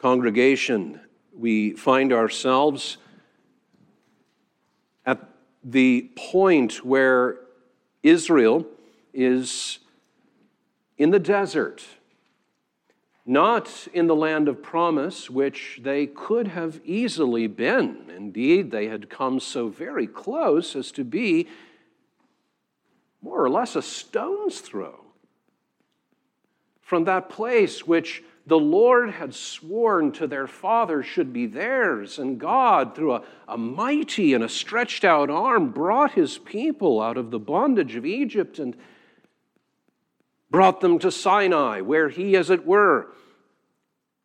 Congregation, we find ourselves at the point where Israel is in the desert, not in the land of promise, which they could have easily been. Indeed, they had come so very close as to be more or less a stone's throw from that place which the Lord had sworn to their fathers should be theirs. And God, through a, a mighty and a stretched out arm, brought his people out of the bondage of Egypt and brought them to Sinai, where he, as it were,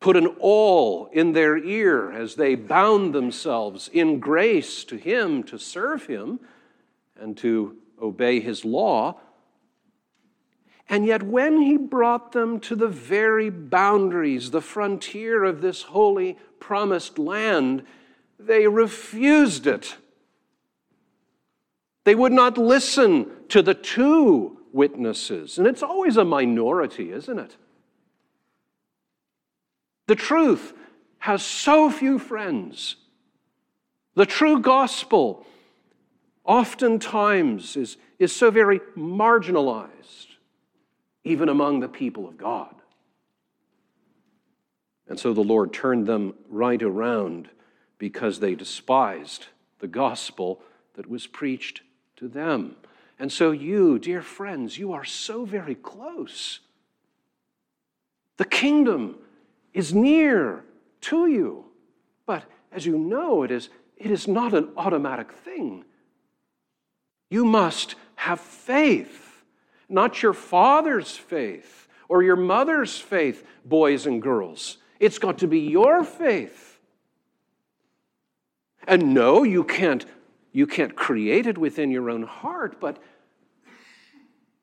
put an awl in their ear as they bound themselves in grace to him to serve him and to obey his law. And yet, when he brought them to the very boundaries, the frontier of this holy promised land, they refused it. They would not listen to the two witnesses. And it's always a minority, isn't it? The truth has so few friends. The true gospel oftentimes is, is so very marginalized even among the people of God. And so the Lord turned them right around because they despised the gospel that was preached to them. And so, you, dear friends, you are so very close. The kingdom is near to you. But as you know, it is, it is not an automatic thing. You must have faith not your father's faith or your mother's faith, boys and girls. It's got to be your faith. And no, you can't, you can't create it within your own heart, but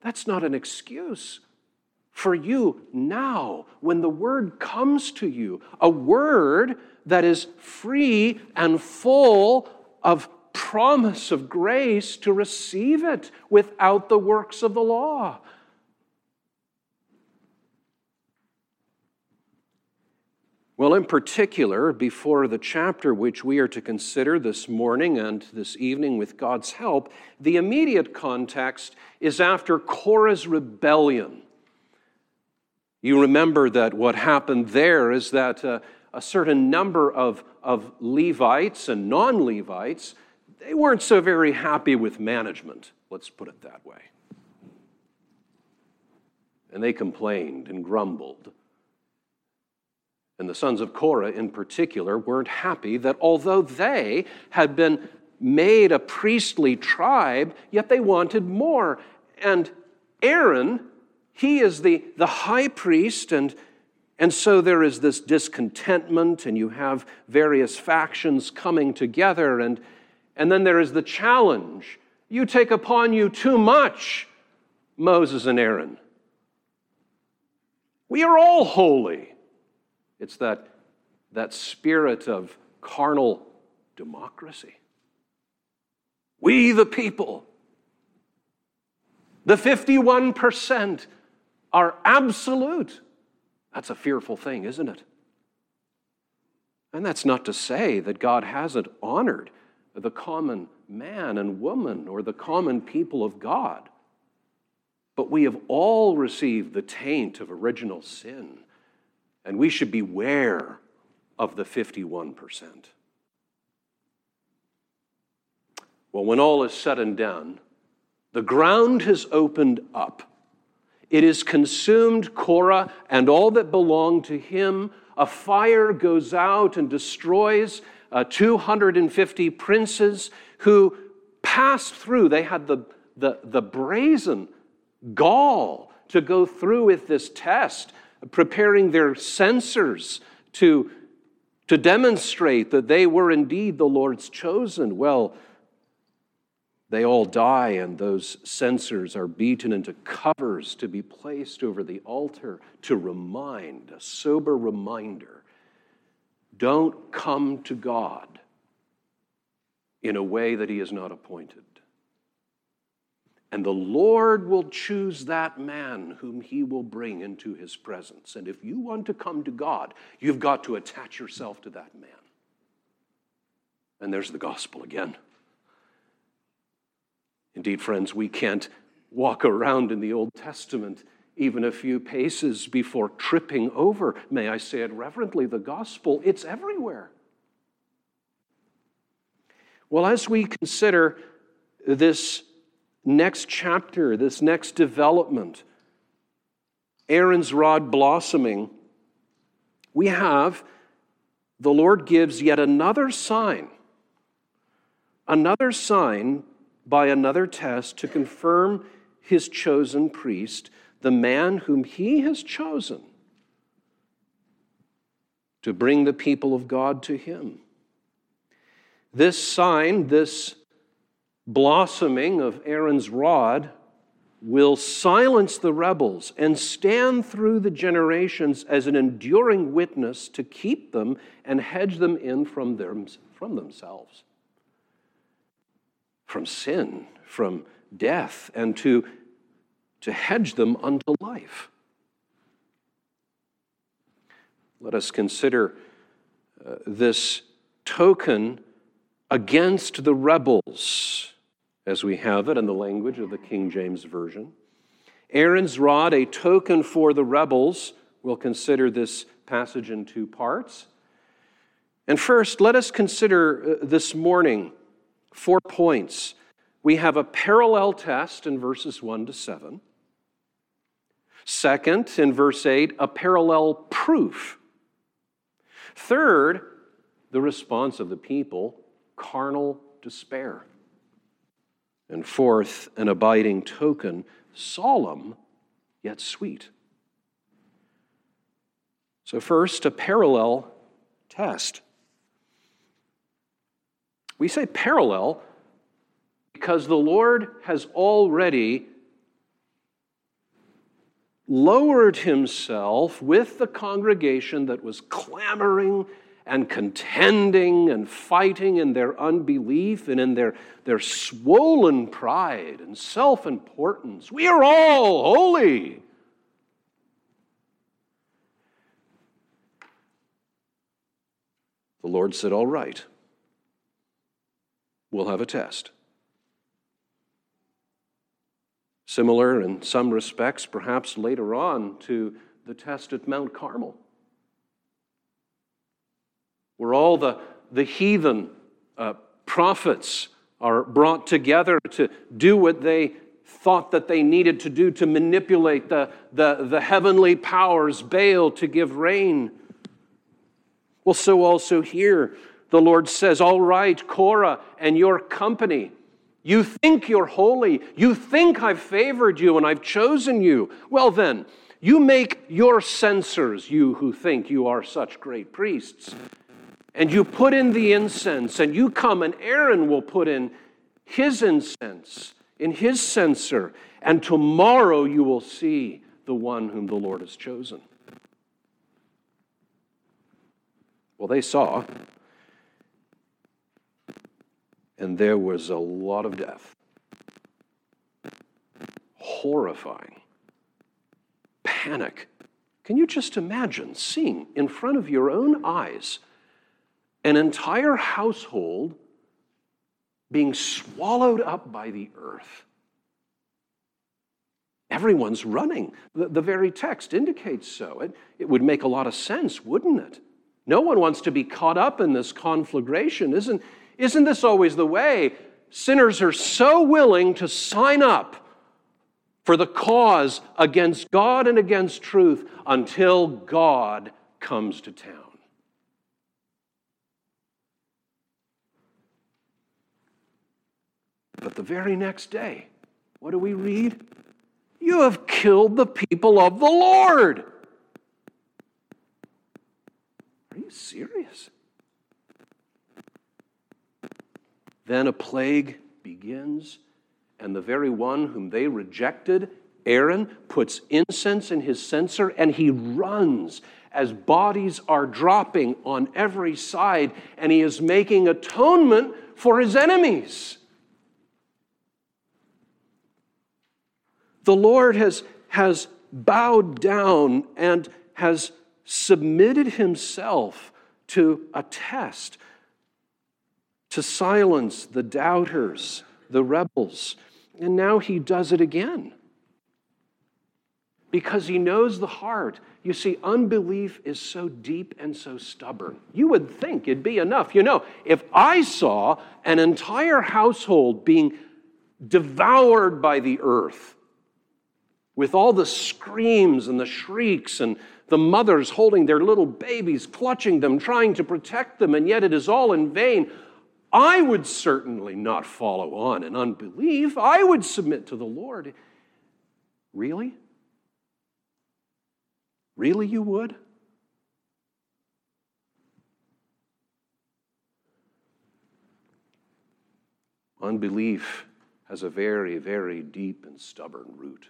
that's not an excuse for you now when the word comes to you, a word that is free and full of promise of grace to receive it without the works of the law. Well, in particular, before the chapter which we are to consider this morning and this evening with God's help, the immediate context is after Korah's rebellion. You remember that what happened there is that uh, a certain number of, of Levites and non Levites they weren't so very happy with management, let's put it that way. And they complained and grumbled. And the sons of Korah, in particular, weren't happy that although they had been made a priestly tribe, yet they wanted more. And Aaron, he is the, the high priest, and, and so there is this discontentment, and you have various factions coming together. And, and then there is the challenge you take upon you too much, Moses and Aaron. We are all holy. It's that, that spirit of carnal democracy. We, the people, the 51%, are absolute. That's a fearful thing, isn't it? And that's not to say that God hasn't honored the common man and woman or the common people of God. But we have all received the taint of original sin, and we should beware of the 51%. Well, when all is said and done, the ground has opened up. It is consumed Korah and all that belonged to him. A fire goes out and destroys uh, 250 princes who passed through. They had the, the, the brazen gall to go through with this test, preparing their censers to, to demonstrate that they were indeed the Lord's chosen. Well, they all die, and those censers are beaten into covers to be placed over the altar to remind, a sober reminder don't come to God in a way that He is not appointed. And the Lord will choose that man whom he will bring into his presence. And if you want to come to God, you've got to attach yourself to that man. And there's the gospel again. Indeed, friends, we can't walk around in the Old Testament even a few paces before tripping over, may I say it reverently, the gospel. It's everywhere. Well, as we consider this next chapter, this next development, Aaron's rod blossoming, we have the Lord gives yet another sign, another sign by another test to confirm his chosen priest, the man whom he has chosen to bring the people of God to him. This sign, this blossoming of Aaron's rod will silence the rebels and stand through the generations as an enduring witness to keep them and hedge them in from, from themselves, from sin, from death, and to, to hedge them unto life. Let us consider uh, this token against the rebels as we have it in the language of the King James Version. Aaron's rod, a token for the rebels. We'll consider this passage in two parts. And first, let us consider uh, this morning four points. We have a parallel test in verses 1 to 7. Second, in verse 8, a parallel proof. Third, the response of the people, carnal despair. And fourth, an abiding token, solemn yet sweet. So, first, a parallel test. We say parallel because the Lord has already lowered himself with the congregation that was clamoring and contending and fighting in their unbelief and in their, their swollen pride and self importance. We are all holy. The Lord said, All right, we'll have a test. Similar in some respects, perhaps later on, to the test at Mount Carmel where all the, the heathen uh, prophets are brought together to do what they thought that they needed to do to manipulate the, the, the heavenly powers, Baal, to give rain. Well, so also here, the Lord says, All right, Korah and your company, you think you're holy. You think I've favored you and I've chosen you. Well, then, you make your censers, you who think you are such great priests and you put in the incense, and you come, and Aaron will put in his incense in his censer, and tomorrow you will see the one whom the Lord has chosen. Well, they saw, and there was a lot of death. Horrifying. Panic. Can you just imagine seeing in front of your own eyes? an entire household being swallowed up by the earth. Everyone's running. The, the, very text indicates so. It, it would make a lot of sense, wouldn't it? No one wants to be caught up in this conflagration. Isn't, isn't this always the way? Sinners are so willing to sign up for the cause against God and against truth until God comes to town. But the very next day, what do we read? You have killed the people of the Lord. Are you serious? Then a plague begins, and the very one whom they rejected, Aaron, puts incense in his censer and he runs as bodies are dropping on every side, and he is making atonement for his enemies. The Lord has, has bowed down and has submitted himself to a test, to silence the doubters, the rebels. And now he does it again because he knows the heart. You see, unbelief is so deep and so stubborn. You would think it'd be enough. You know, if I saw an entire household being devoured by the earth, with all the screams and the shrieks and the mothers holding their little babies, clutching them, trying to protect them, and yet it is all in vain. I would certainly not follow on in unbelief. I would submit to the Lord. Really? Really, you would? Unbelief has a very, very deep and stubborn root.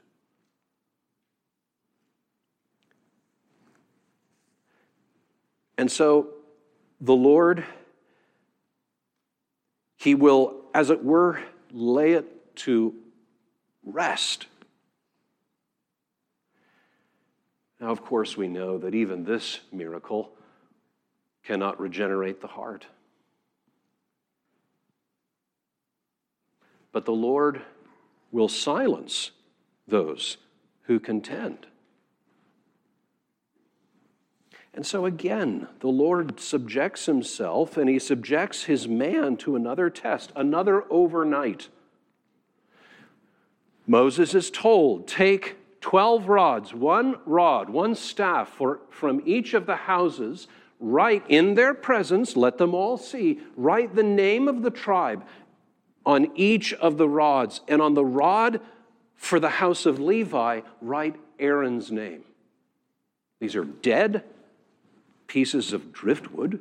And so the Lord, He will, as it were, lay it to rest Now, of course, we know that even this miracle cannot regenerate the heart. But the Lord will silence those who contend. And so again, the Lord subjects himself and he subjects his man to another test, another overnight. Moses is told, Take 12 rods, one rod, one staff for, from each of the houses, write in their presence, let them all see, write the name of the tribe on each of the rods. And on the rod for the house of Levi, write Aaron's name. These are dead pieces of driftwood.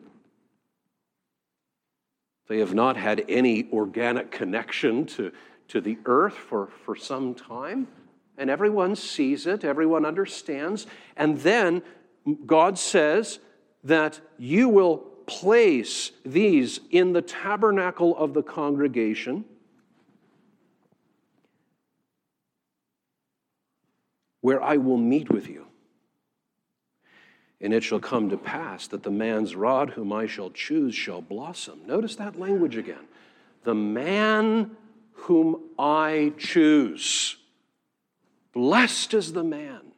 They have not had any organic connection to, to the earth for, for some time and everyone sees it, everyone understands. And then God says that you will place these in the tabernacle of the congregation. Where I will meet with you. And it shall come to pass that the man's rod whom I shall choose shall blossom. Notice that language again. The man whom I choose. Blessed is the man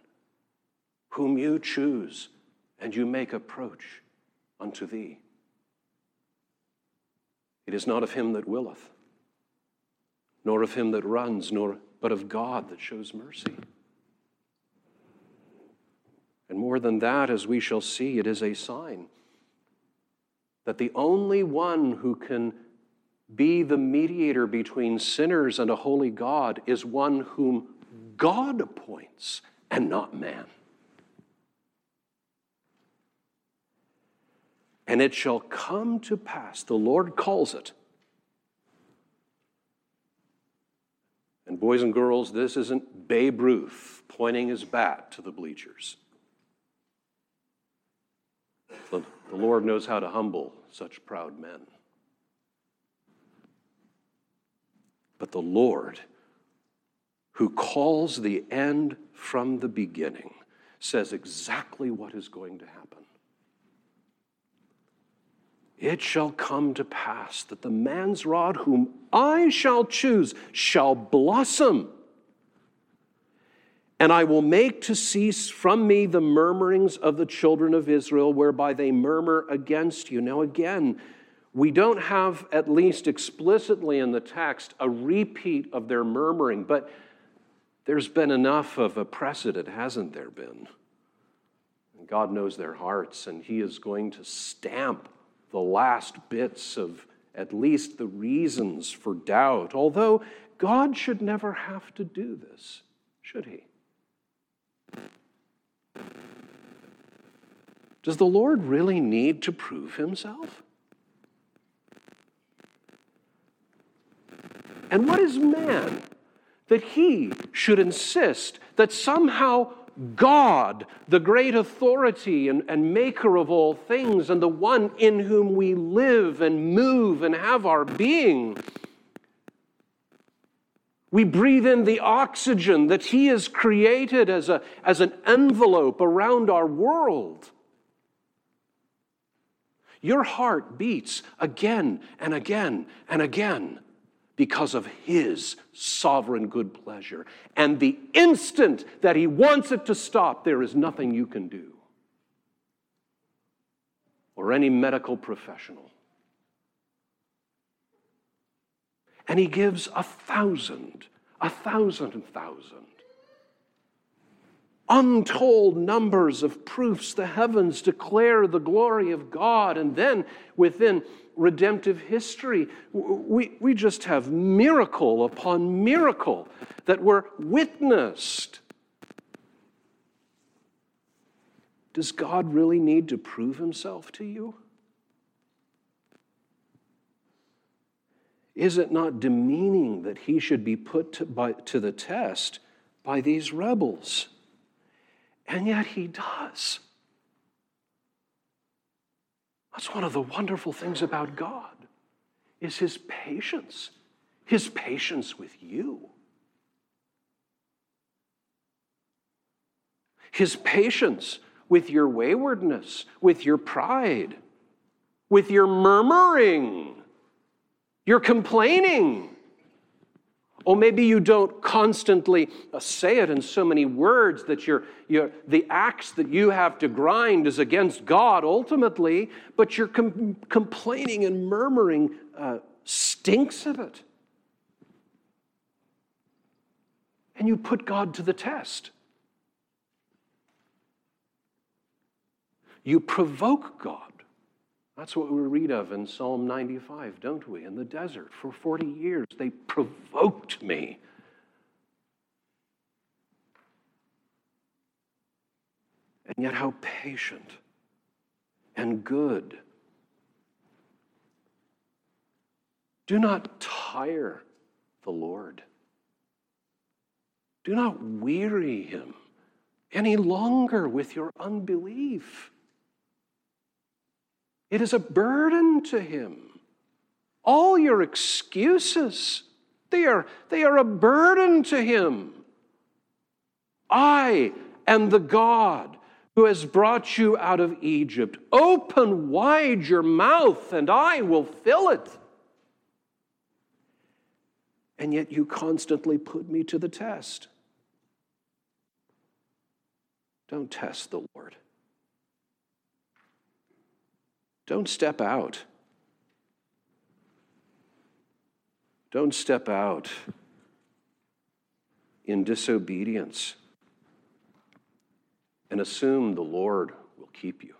whom you choose and you make approach unto thee. It is not of him that willeth, nor of him that runs, nor but of God that shows mercy. And more than that, as we shall see, it is a sign that the only one who can be the mediator between sinners and a holy God is one whom God appoints and not man. And it shall come to pass, the Lord calls it. And boys and girls, this isn't Babe Ruth pointing his bat to the bleachers. The, Lord knows how to humble such proud men. But the Lord who calls the end from the beginning, says exactly what is going to happen. It shall come to pass that the man's rod whom I shall choose shall blossom. And I will make to cease from me the murmurings of the children of Israel, whereby they murmur against you. Now, again, we don't have, at least explicitly in the text, a repeat of their murmuring, but there's been enough of a precedent, hasn't there been? And God knows their hearts, and He is going to stamp the last bits of at least the reasons for doubt, although God should never have to do this, should He? Does the Lord really need to prove Himself? And what is man that he should insist that somehow God, the great authority and, and, maker of all things, and the one in whom we live and move and have our being, We breathe in the oxygen that He has created as, a, as an envelope around our world. Your heart beats again and again and again because of His sovereign good pleasure. And the instant that He wants it to stop, there is nothing you can do, or any medical professional. And he gives a thousand, a thousand and thousand. Untold numbers of proofs. The heavens declare the glory of God. And then within redemptive history, we, we just have miracle upon miracle that were witnessed. Does God really need to prove himself to you? Is it not demeaning that he should be put to, by, to the test by these rebels? And yet he does. That's one of the wonderful things about God is his patience, his patience with you. His patience with your waywardness, with your pride, with your murmuring you're complaining. Or maybe you don't constantly uh, say it in so many words that you're, you're, the axe that you have to grind is against God ultimately, but you're com- complaining and murmuring uh, stinks of it. And you put God to the test. You provoke God. That's what we read of in Psalm 95, don't we? In the desert for 40 years, they provoked me. And yet, how patient and good. Do not tire the Lord. Do not weary him any longer with your unbelief. It is a burden to him. All your excuses, they are, they are a burden to him. I am the God who has brought you out of Egypt. Open wide your mouth, and I will fill it. And yet you constantly put me to the test. Don't test the Lord. Don't step out. Don't step out in disobedience and assume the Lord will keep you.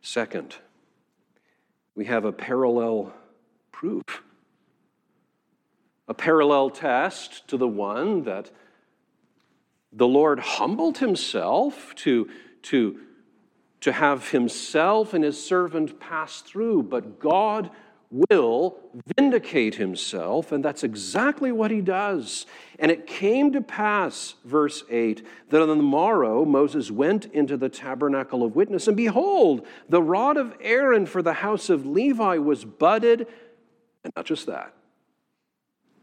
Second, we have a parallel proof, a parallel test to the one that the Lord humbled himself to, to, to have himself and his servant pass through, but God will vindicate himself, and that's exactly what he does. And it came to pass, verse 8, that on the morrow Moses went into the tabernacle of witness, and behold, the rod of Aaron for the house of Levi was budded, and not just that,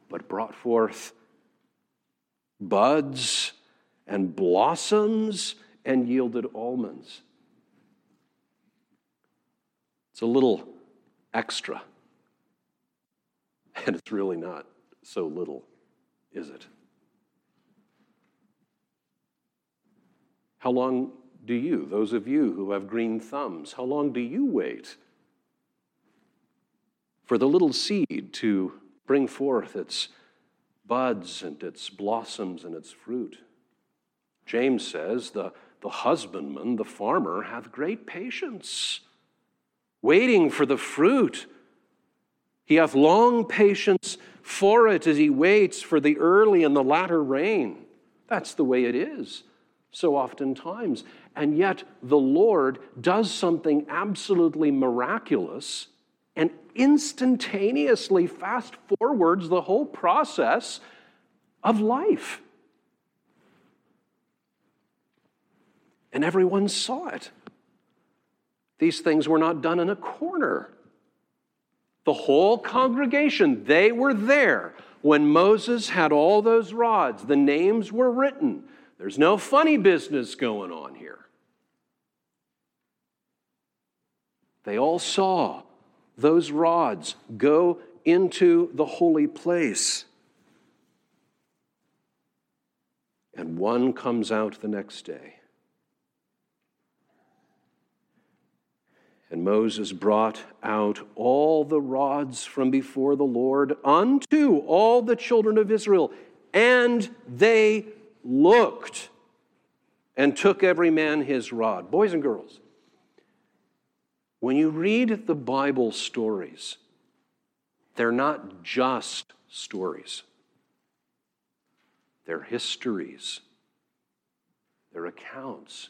but brought forth buds and blossoms and yielded almonds. It's a little extra. And it's really not so little, is it? How long do you, those of you who have green thumbs, how long do you wait for the little seed to bring forth its buds and its blossoms and its fruit? James says, the, the husbandman, the farmer, hath great patience, waiting for the fruit. He hath long patience for it as he waits for the early and the latter rain. That's the way it is so oftentimes. And yet, the Lord does something absolutely miraculous and instantaneously fast forwards the whole process of life. And everyone saw it. These things were not done in a corner. The whole congregation, they were there when Moses had all those rods. The names were written. There's no funny business going on here. They all saw those rods go into the holy place. And one comes out the next day. And Moses brought out all the rods from before the Lord unto all the children of Israel, and they looked and took every man his rod. Boys and girls, when you read the Bible stories, they're not just stories, they're histories, they're accounts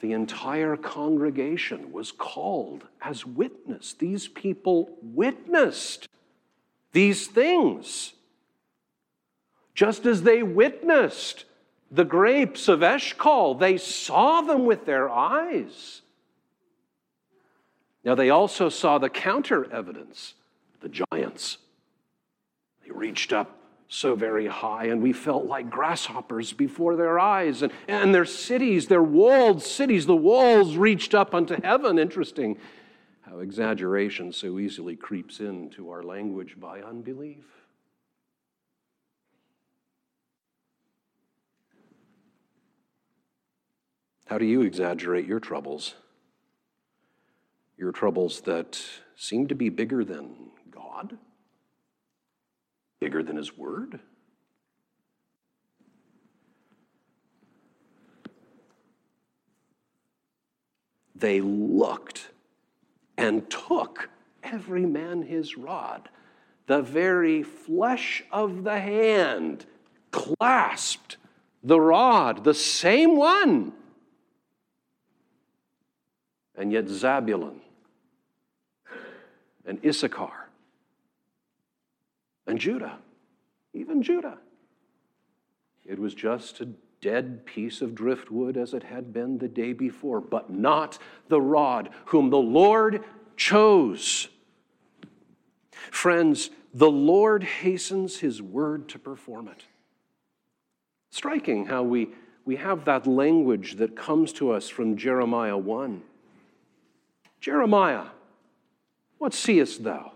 the entire congregation was called as witness. These people witnessed these things. Just as they witnessed the grapes of Eshcol, they saw them with their eyes. Now, they also saw the counter evidence the giants. They reached up so very high, and we felt like grasshoppers before their eyes. And, and their cities, their walled cities, the walls reached up unto heaven. Interesting how exaggeration so easily creeps into our language by unbelief. How do you exaggerate your troubles? Your troubles that seem to be bigger than God? Bigger than his word? They looked and took every man his rod. The very flesh of the hand clasped the rod, the same one. And yet, Zabulon and Issachar and Judah, even Judah. It was just a dead piece of driftwood as it had been the day before, but not the rod whom the Lord chose. Friends, the Lord hastens his word to perform it. Striking how we, we have that language that comes to us from Jeremiah 1. Jeremiah, what seest thou?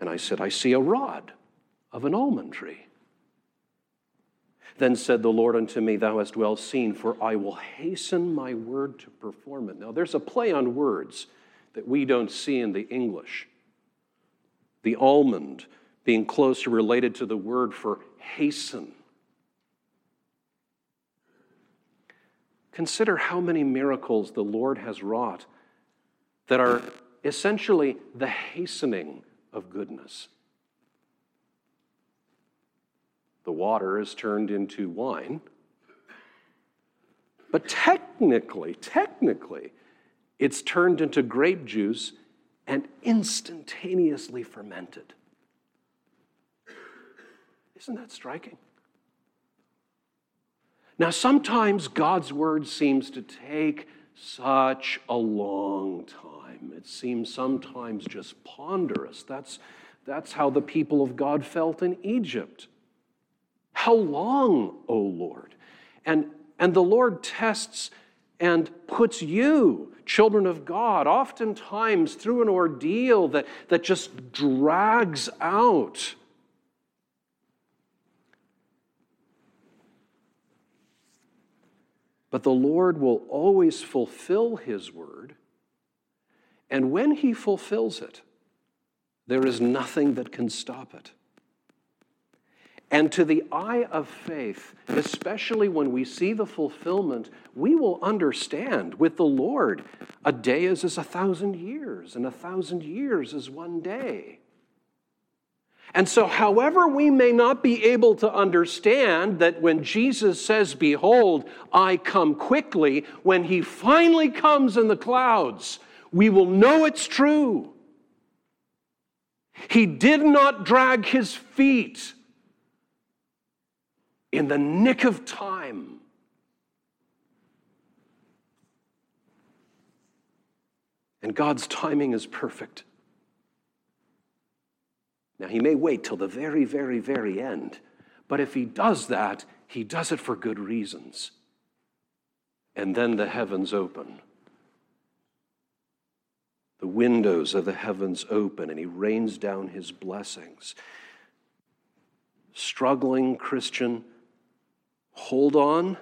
And I said, I see a rod of an almond tree. Then said the Lord unto me, Thou hast well seen, for I will hasten my word to perform it. Now, there's a play on words that we don't see in the English. The almond being closely related to the word for hasten. Consider how many miracles the Lord has wrought that are essentially the hastening of goodness. The water is turned into wine, but technically, technically, it's turned into grape juice and instantaneously fermented. Isn't that striking? Now, sometimes God's word seems to take such a long time. It seems sometimes just ponderous. That's, that's how the people of God felt in Egypt. How long, O Lord? And, and the Lord tests and puts you, children of God, oftentimes through an ordeal that, that just drags out. But the Lord will always fulfill His word and when he fulfills it, there is nothing that can stop it. And to the eye of faith, especially when we see the fulfillment, we will understand with the Lord a day is as a thousand years, and a thousand years is one day. And so, however, we may not be able to understand that when Jesus says, Behold, I come quickly, when he finally comes in the clouds, we will know it's true. He did not drag his feet in the nick of time. And God's timing is perfect. Now, He may wait till the very, very, very end, but if He does that, He does it for good reasons. And then the heavens open. The windows of the heavens open, and He rains down His blessings. Struggling Christian, hold on.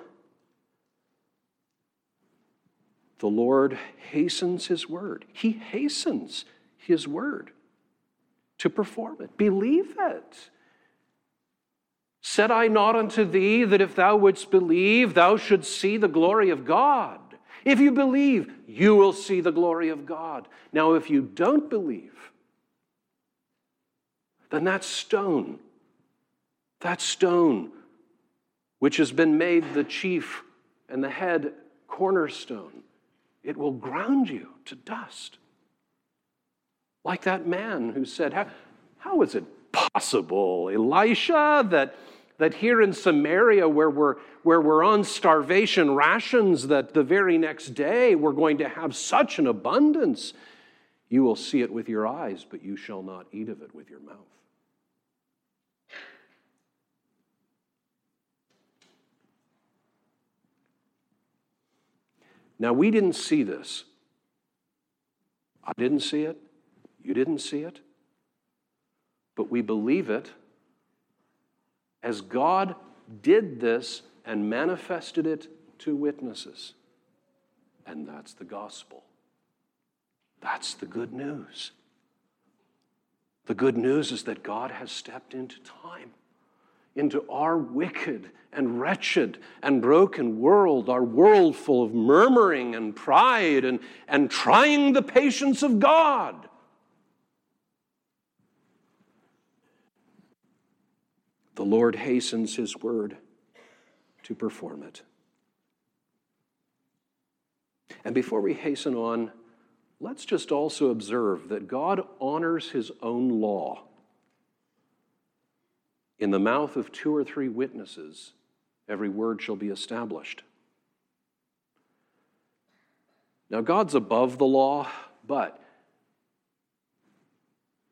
The Lord hastens His word. He hastens His word to perform it. Believe it. Said I not unto thee that if thou wouldst believe, thou shouldst see the glory of God? If you believe, you will see the glory of God. Now, if you don't believe, then that stone, that stone which has been made the chief and the head cornerstone, it will ground you to dust. Like that man who said, How, how is it possible, Elisha, that, that here in Samaria, where we're, where we're on starvation rations, that the very next day we're going to have such an abundance? You will see it with your eyes, but you shall not eat of it with your mouth. Now, we didn't see this. I didn't see it. You didn't see it, but we believe it as God did this and manifested it to witnesses. And that's the gospel. That's the good news. The good news is that God has stepped into time, into our wicked and wretched and broken world, our world full of murmuring and pride and, and trying the patience of God. The Lord hastens his word to perform it. And before we hasten on, let's just also observe that God honors his own law. In the mouth of two or three witnesses, every word shall be established. Now, God's above the law, but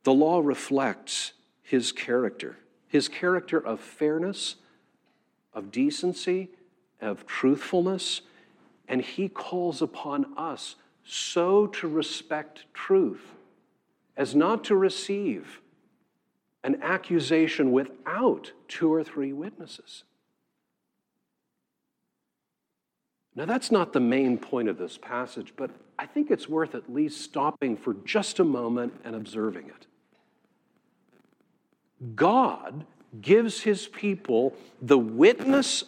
the law reflects his character his character of fairness, of decency, of truthfulness, and he calls upon us so to respect truth as not to receive an accusation without two or three witnesses. Now, that's not the main point of this passage, but I think it's worth at least stopping for just a moment and observing it. God gives his people the witness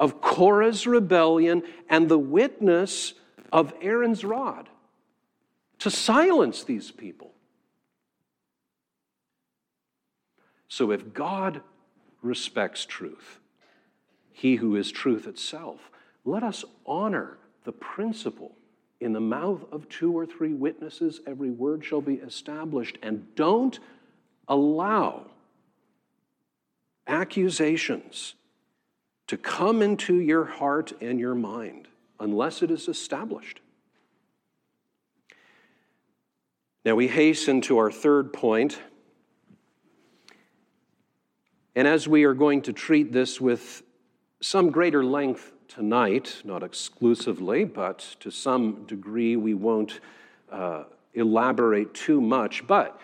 of Korah's rebellion and the witness of Aaron's rod to silence these people. So if God respects truth, he who is truth itself, let us honor the principle in the mouth of two or three witnesses, every word shall be established, and don't allow accusations to come into your heart and your mind unless it is established. Now we hasten to our third point. And as we are going to treat this with some greater length tonight, not exclusively, but to some degree, we won't uh, elaborate too much. But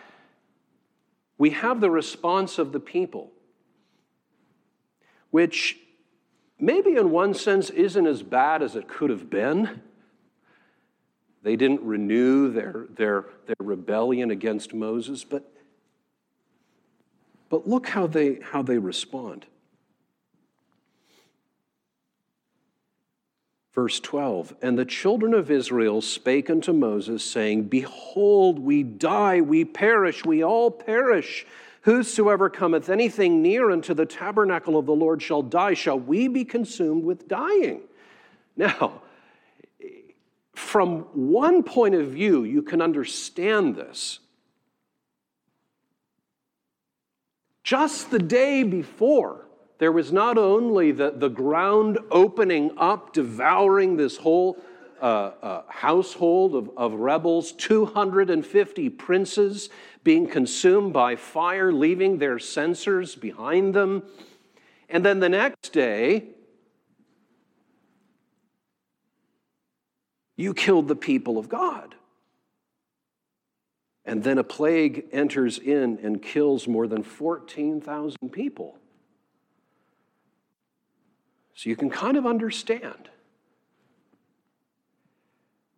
we have the response of the people, which maybe in one sense isn't as bad as it could have been. They didn't renew their, their, their rebellion against Moses, but, but look how they, how they respond. Verse 12 And the children of Israel spake unto Moses, saying, Behold, we die, we perish, we all perish. Whosoever cometh anything near unto the tabernacle of the Lord shall die. Shall we be consumed with dying? Now, from one point of view, you can understand this. Just the day before, there was not only the, the ground opening up, devouring this whole uh, uh, household of, of rebels, 250 princes being consumed by fire, leaving their censers behind them. And then the next day, you killed the people of God. And then a plague enters in and kills more than 14,000 people. So you can kind of understand.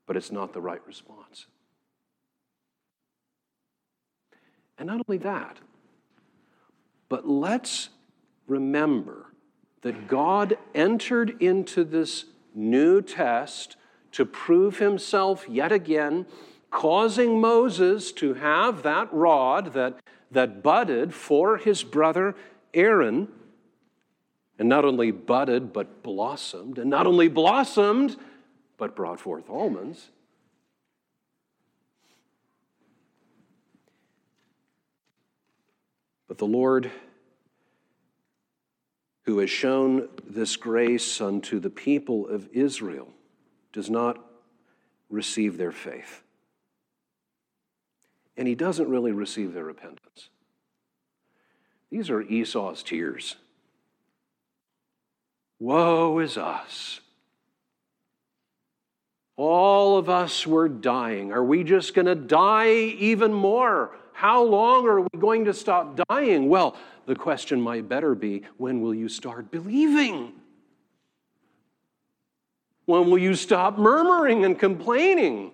But it's not the right response. And not only that, but let's remember that God entered into this new test to prove himself yet again, causing Moses to have that rod that, that budded for his brother Aaron and not only budded, but blossomed, and not only blossomed, but brought forth almonds. But the Lord, who has shown this grace unto the people of Israel, does not receive their faith. And he doesn't really receive their repentance. These are Esau's tears. Woe is us. All of us were dying. Are we just going to die even more? How long are we going to stop dying? Well, the question might better be when will you start believing? When will you stop murmuring and complaining?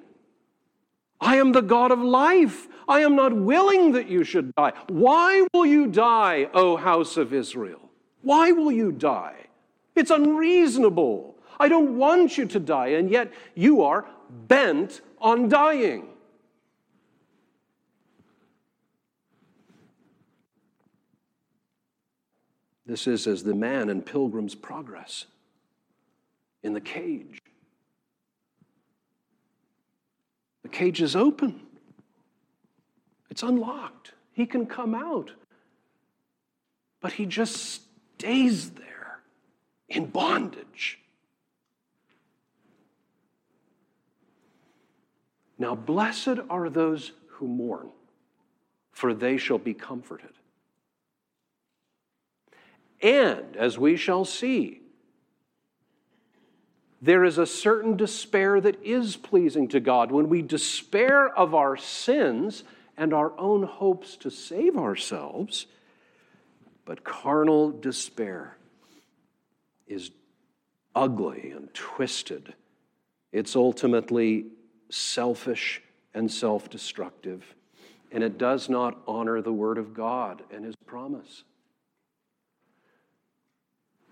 I am the God of life. I am not willing that you should die. Why will you die, O house of Israel? Why will you die? It's unreasonable. I don't want you to die, and yet you are bent on dying. This is as the man in Pilgrim's Progress in the cage. The cage is open, it's unlocked. He can come out, but he just stays there in bondage. Now, blessed are those who mourn, for they shall be comforted. And, as we shall see, there is a certain despair that is pleasing to God. When we despair of our sins and our own hopes to save ourselves, but carnal despair is ugly and twisted. It's ultimately selfish and self destructive, and it does not honor the Word of God and His promise.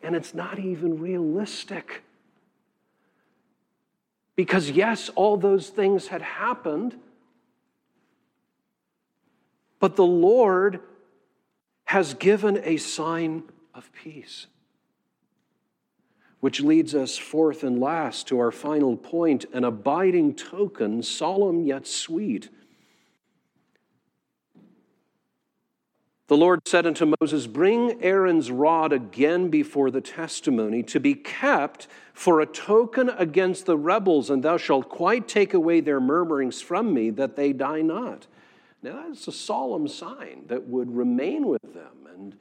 And it's not even realistic. Because, yes, all those things had happened, but the Lord has given a sign of peace. Which leads us fourth and last to our final point an abiding token, solemn yet sweet. The Lord said unto Moses, Bring Aaron's rod again before the testimony to be kept for a token against the rebels, and thou shalt quite take away their murmurings from me, that they die not. Now, that's a solemn sign that would remain with them. And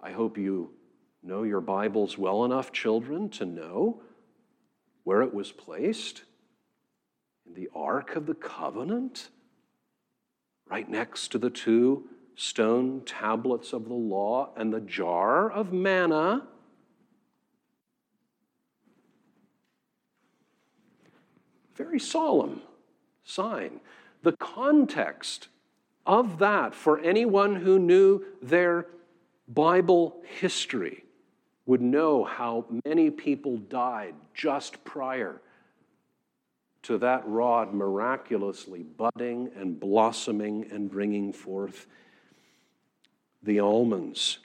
I hope you know your Bibles well enough, children, to know where it was placed in the Ark of the Covenant, right next to the two stone tablets of the law and the jar of manna. Very solemn sign. The context of that for anyone who knew their Bible history would know how many people died just prior to that rod miraculously budding and blossoming and bringing forth the almonds.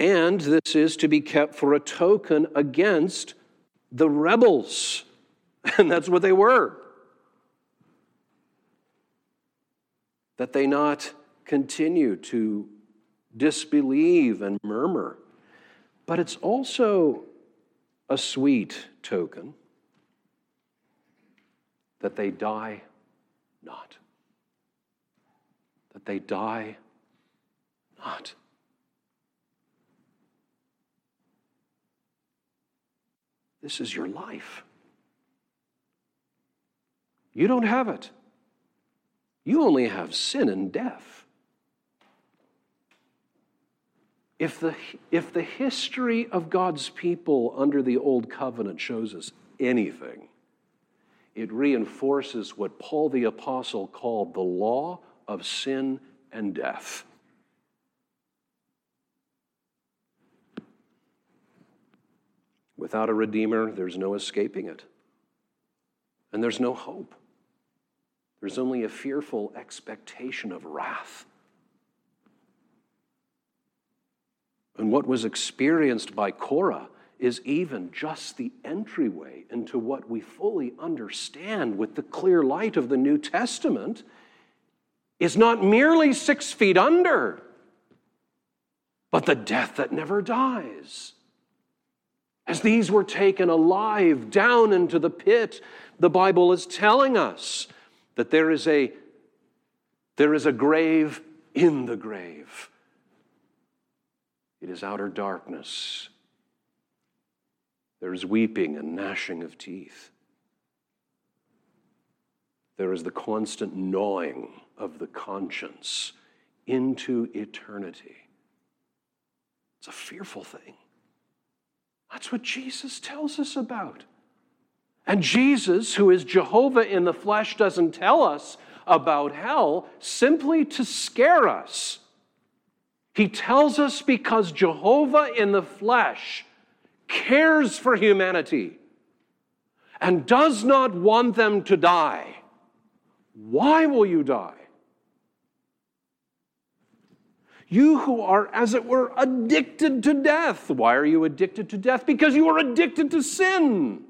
And this is to be kept for a token against the rebels. And that's what they were. That they not continue to disbelieve and murmur. But it's also a sweet token that they die not. That they die not. This is your life. You don't have it. You only have sin and death. If the, if the history of God's people under the Old Covenant shows us anything, it reinforces what Paul the Apostle called the law of sin and death. Without a Redeemer, there's no escaping it. And there's no hope. There's only a fearful expectation of wrath. And what was experienced by Korah is even just the entryway into what we fully understand with the clear light of the New Testament is not merely six feet under, but the death that never dies. As these were taken alive down into the pit, the Bible is telling us that there is a, there is a grave in the grave. It is outer darkness. There is weeping and gnashing of teeth. There is the constant gnawing of the conscience into eternity. It's a fearful thing. That's what Jesus tells us about. And Jesus, who is Jehovah in the flesh, doesn't tell us about hell simply to scare us. He tells us because Jehovah in the flesh cares for humanity and does not want them to die. Why will you die? You who are, as it were, addicted to death. Why are you addicted to death? Because you are addicted to sin.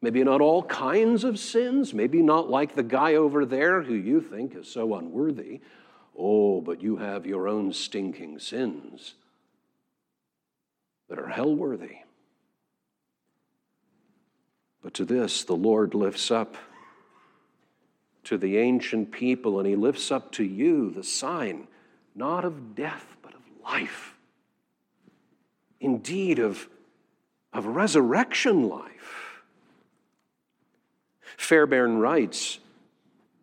Maybe not all kinds of sins, maybe not like the guy over there who you think is so unworthy. Oh, but you have your own stinking sins that are hell worthy. But to this, the Lord lifts up to the ancient people, and he lifts up to you the sign not of death, but of life. Indeed, of, of resurrection life. Fairbairn writes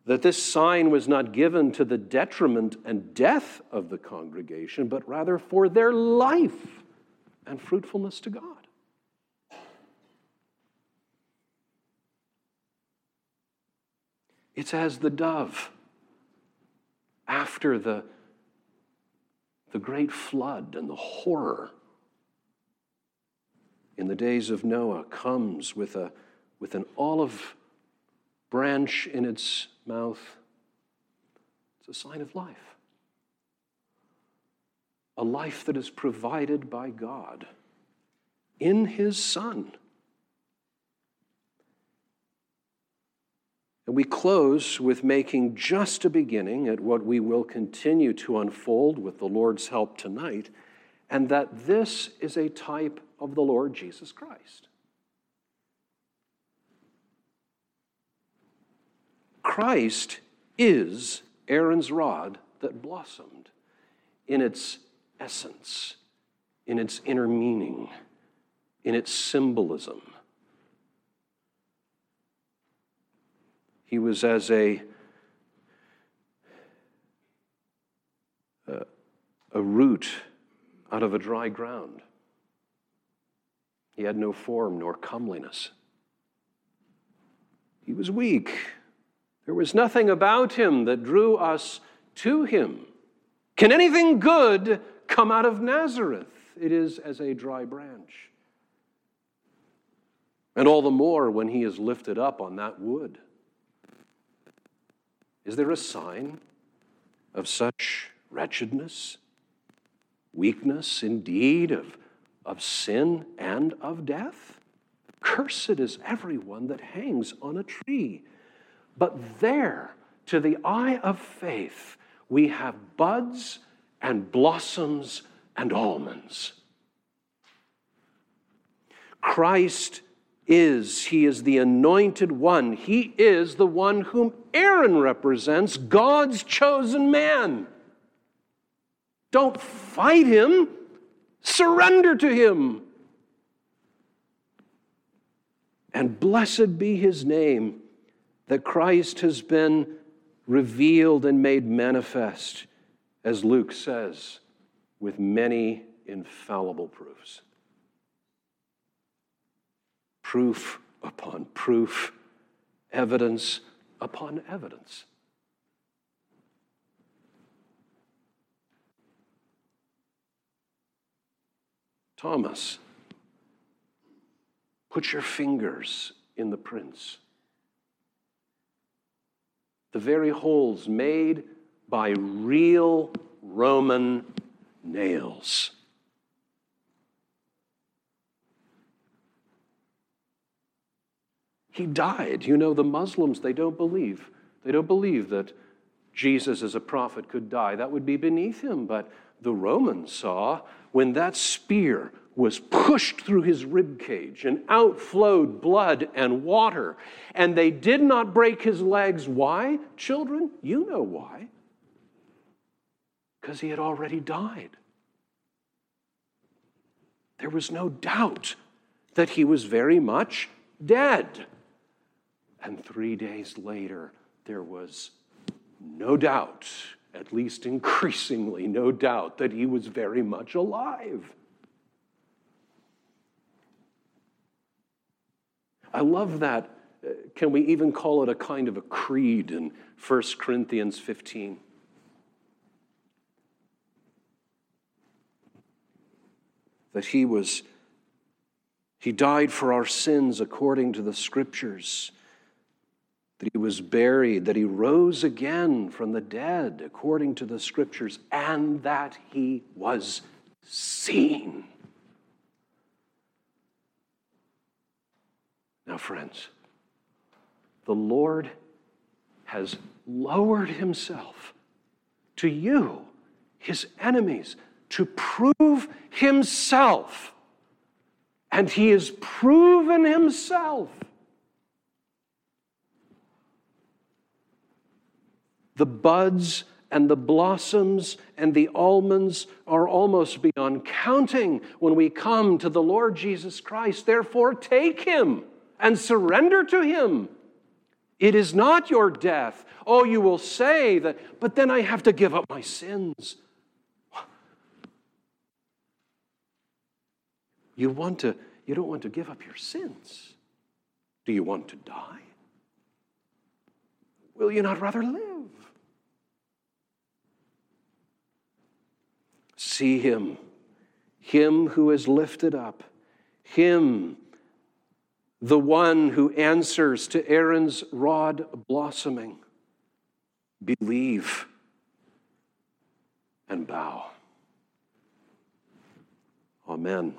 that this sign was not given to the detriment and death of the congregation, but rather for their life and fruitfulness to God. It's as the dove after the, the great flood and the horror in the days of Noah comes with, a, with an olive branch in its mouth. It's a sign of life. A life that is provided by God in His Son. And we close with making just a beginning at what we will continue to unfold with the Lord's help tonight, and that this is a type of the Lord Jesus Christ. Christ is Aaron's rod that blossomed in its essence, in its inner meaning, in its symbolism He was as a, a root out of a dry ground. He had no form nor comeliness. He was weak. There was nothing about him that drew us to him. Can anything good come out of Nazareth? It is as a dry branch. And all the more when he is lifted up on that wood. Is there a sign of such wretchedness, weakness indeed, of, of sin and of death? Cursed is everyone that hangs on a tree. But there, to the eye of faith, we have buds and blossoms and almonds. Christ is. He is the anointed one. He is the one whom Aaron represents, God's chosen man. Don't fight him, surrender to him. And blessed be his name that Christ has been revealed and made manifest, as Luke says, with many infallible proofs proof upon proof, evidence upon evidence. Thomas, put your fingers in the prints. The very holes made by real Roman nails. He died. You know, the Muslims, they don't believe. They don't believe that Jesus as a prophet could die. That would be beneath him. But the Romans saw when that spear was pushed through his rib cage and outflowed blood and water, and they did not break his legs. Why? Children, you know why. Because he had already died. There was no doubt that he was very much dead. And three days later, there was no doubt, at least increasingly, no doubt that he was very much alive. I love that. Uh, can we even call it a kind of a creed in 1 Corinthians 15? That he was, he died for our sins according to the scriptures that he was buried, that he rose again from the dead according to the scriptures, and that he was seen. Now, friends, the Lord has lowered himself to you, his enemies, to prove himself. And he has proven himself The buds and the blossoms and the almonds are almost beyond counting when we come to the Lord Jesus Christ. Therefore, take him and surrender to him. It is not your death. Oh, you will say that, but then I have to give up my sins. You want to you don't want to give up your sins. Do you want to die? Will you not rather live? See him, him who is lifted up, him, the one who answers to Aaron's rod blossoming. Believe and bow. Amen.